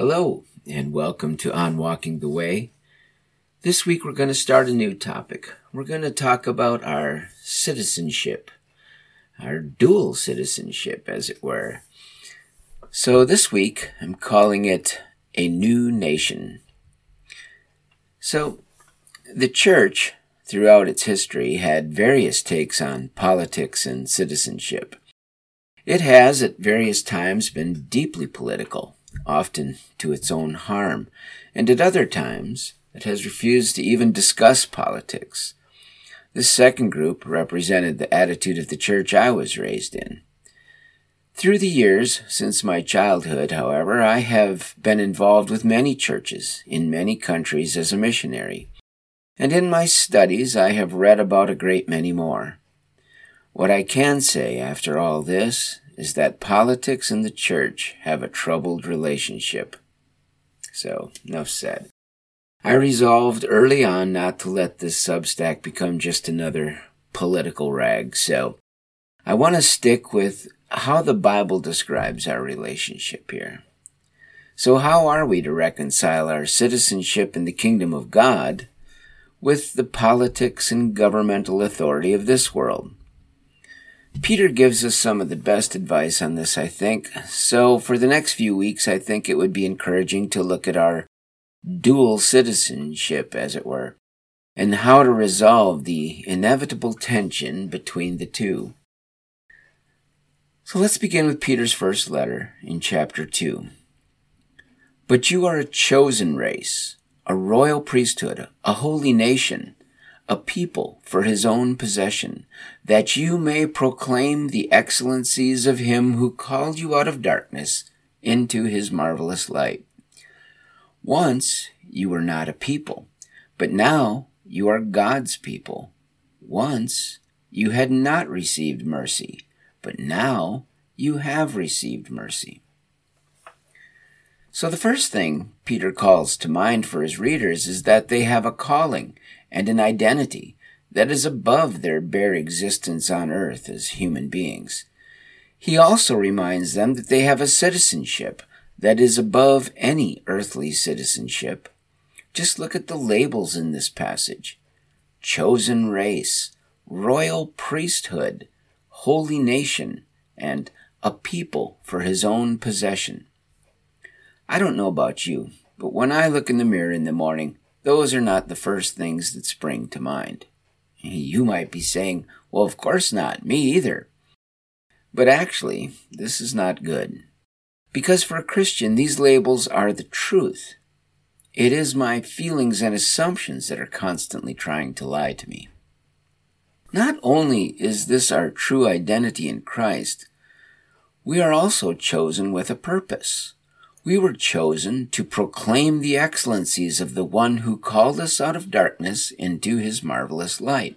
Hello, and welcome to On Walking the Way. This week we're going to start a new topic. We're going to talk about our citizenship, our dual citizenship, as it were. So this week I'm calling it A New Nation. So, the church, throughout its history, had various takes on politics and citizenship. It has, at various times, been deeply political often to its own harm, and at other times it has refused to even discuss politics. This second group represented the attitude of the church I was raised in. Through the years, since my childhood, however, I have been involved with many churches in many countries as a missionary, and in my studies I have read about a great many more. What I can say after all this is that politics and the church have a troubled relationship. So, enough said. I resolved early on not to let this Substack become just another political rag, so I want to stick with how the Bible describes our relationship here. So, how are we to reconcile our citizenship in the kingdom of God with the politics and governmental authority of this world? Peter gives us some of the best advice on this, I think. So, for the next few weeks, I think it would be encouraging to look at our dual citizenship, as it were, and how to resolve the inevitable tension between the two. So, let's begin with Peter's first letter in chapter 2. But you are a chosen race, a royal priesthood, a holy nation a people for his own possession, that you may proclaim the excellencies of him who called you out of darkness into his marvelous light. Once you were not a people, but now you are God's people. Once you had not received mercy, but now you have received mercy. So the first thing Peter calls to mind for his readers is that they have a calling and an identity that is above their bare existence on earth as human beings. He also reminds them that they have a citizenship that is above any earthly citizenship. Just look at the labels in this passage chosen race, royal priesthood, holy nation, and a people for his own possession. I don't know about you, but when I look in the mirror in the morning, those are not the first things that spring to mind. You might be saying, well, of course not, me either. But actually, this is not good. Because for a Christian, these labels are the truth. It is my feelings and assumptions that are constantly trying to lie to me. Not only is this our true identity in Christ, we are also chosen with a purpose we were chosen to proclaim the excellencies of the one who called us out of darkness into his marvelous light.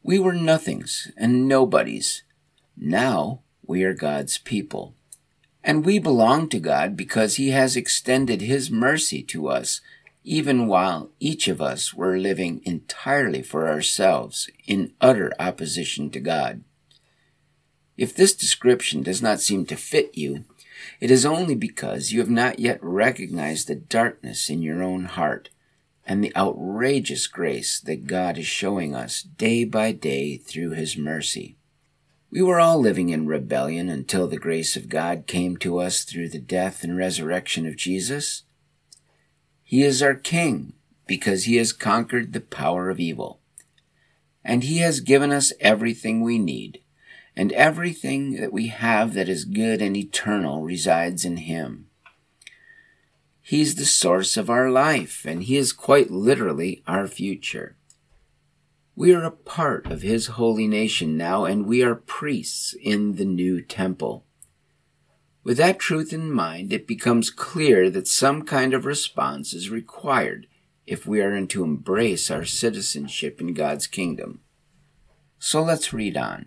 We were nothings and nobodies. Now we are God's people. And we belong to God because he has extended his mercy to us, even while each of us were living entirely for ourselves in utter opposition to God. If this description does not seem to fit you, it is only because you have not yet recognized the darkness in your own heart and the outrageous grace that God is showing us day by day through His mercy. We were all living in rebellion until the grace of God came to us through the death and resurrection of Jesus. He is our King because He has conquered the power of evil. And He has given us everything we need and everything that we have that is good and eternal resides in Him. He's the source of our life, and He is quite literally our future. We are a part of His holy nation now, and we are priests in the new temple. With that truth in mind, it becomes clear that some kind of response is required if we are to embrace our citizenship in God's kingdom. So let's read on.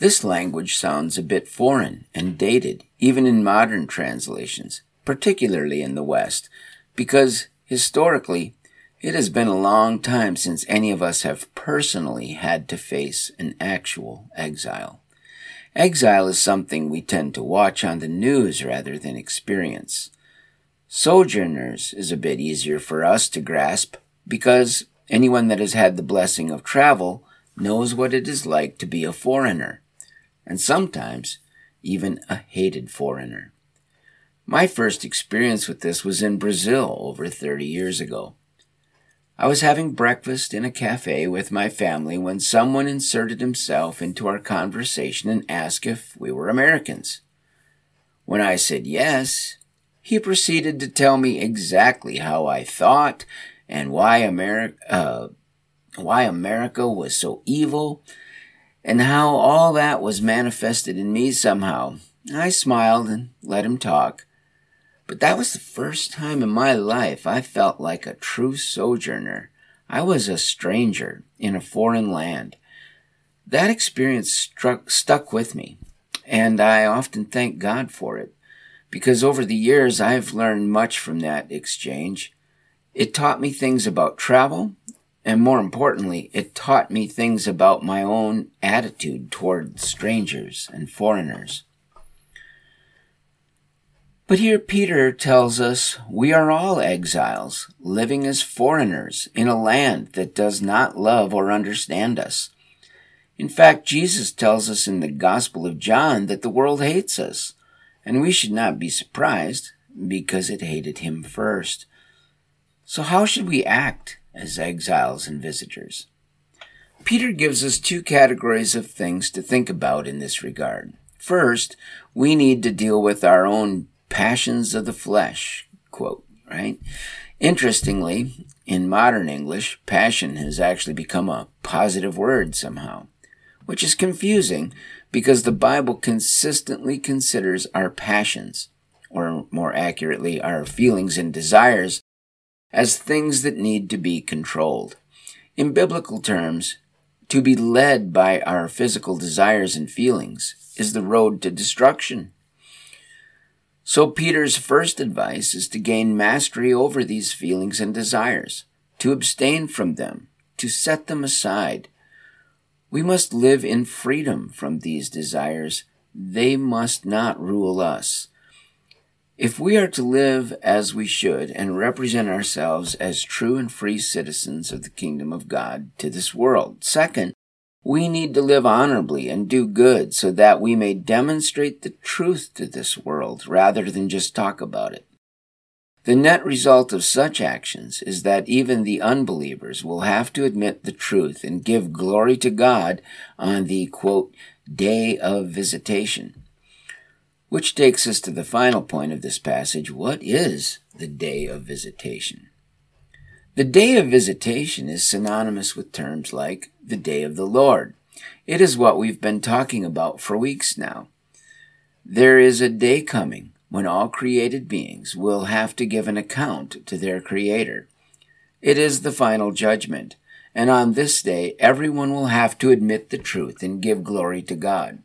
This language sounds a bit foreign and dated, even in modern translations, particularly in the West, because historically it has been a long time since any of us have personally had to face an actual exile. Exile is something we tend to watch on the news rather than experience. Sojourners is a bit easier for us to grasp because anyone that has had the blessing of travel knows what it is like to be a foreigner and sometimes even a hated foreigner. My first experience with this was in Brazil over 30 years ago. I was having breakfast in a cafe with my family when someone inserted himself into our conversation and asked if we were Americans. When I said yes, he proceeded to tell me exactly how I thought and why America, uh, why America was so evil and how all that was manifested in me somehow. I smiled and let him talk. But that was the first time in my life I felt like a true sojourner. I was a stranger in a foreign land. That experience struck, stuck with me, and I often thank God for it, because over the years I've learned much from that exchange. It taught me things about travel and more importantly, it taught me things about my own attitude toward strangers and foreigners. But here Peter tells us we are all exiles, living as foreigners in a land that does not love or understand us. In fact, Jesus tells us in the Gospel of John that the world hates us, and we should not be surprised because it hated him first. So how should we act as exiles and visitors. Peter gives us two categories of things to think about in this regard. First, we need to deal with our own passions of the flesh, quote, right? Interestingly, in modern English, passion has actually become a positive word somehow, which is confusing because the Bible consistently considers our passions, or more accurately, our feelings and desires, as things that need to be controlled. In biblical terms, to be led by our physical desires and feelings is the road to destruction. So, Peter's first advice is to gain mastery over these feelings and desires, to abstain from them, to set them aside. We must live in freedom from these desires. They must not rule us. If we are to live as we should and represent ourselves as true and free citizens of the kingdom of God to this world, second, we need to live honorably and do good so that we may demonstrate the truth to this world rather than just talk about it. The net result of such actions is that even the unbelievers will have to admit the truth and give glory to God on the quote, day of visitation. Which takes us to the final point of this passage. What is the day of visitation? The day of visitation is synonymous with terms like the day of the Lord. It is what we've been talking about for weeks now. There is a day coming when all created beings will have to give an account to their Creator. It is the final judgment, and on this day everyone will have to admit the truth and give glory to God.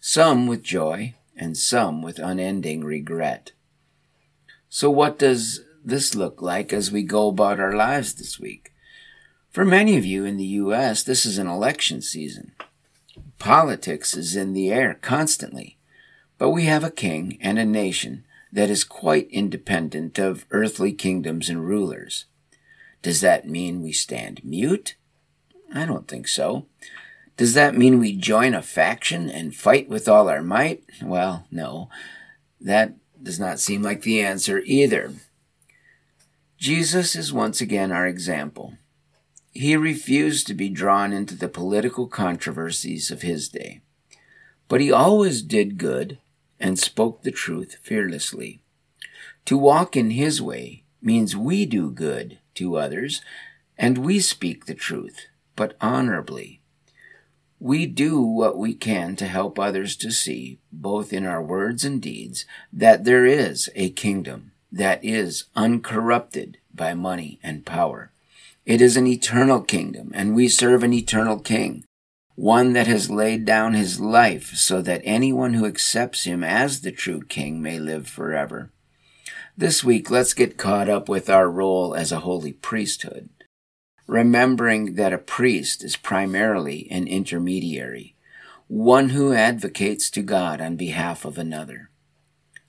Some with joy, and some with unending regret. So, what does this look like as we go about our lives this week? For many of you in the U.S., this is an election season. Politics is in the air constantly, but we have a king and a nation that is quite independent of earthly kingdoms and rulers. Does that mean we stand mute? I don't think so. Does that mean we join a faction and fight with all our might? Well, no. That does not seem like the answer either. Jesus is once again our example. He refused to be drawn into the political controversies of his day, but he always did good and spoke the truth fearlessly. To walk in his way means we do good to others and we speak the truth, but honorably we do what we can to help others to see, both in our words and deeds, that there is a kingdom that is uncorrupted by money and power. It is an eternal kingdom, and we serve an eternal king, one that has laid down his life so that anyone who accepts him as the true king may live forever. This week, let's get caught up with our role as a holy priesthood, remembering that a priest is primarily an intermediary, one who advocates to God on behalf of another.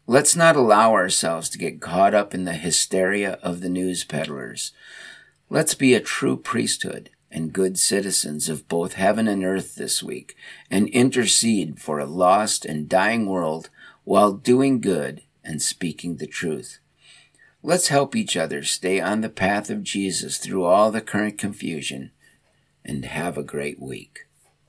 Let's not allow ourselves to get caught up in the hysteria of the news peddlers. Let's be a true priesthood and good citizens of both heaven and earth this week and intercede for a lost and dying world while doing good and speaking the truth. Let's help each other stay on the path of Jesus through all the current confusion and have a great week.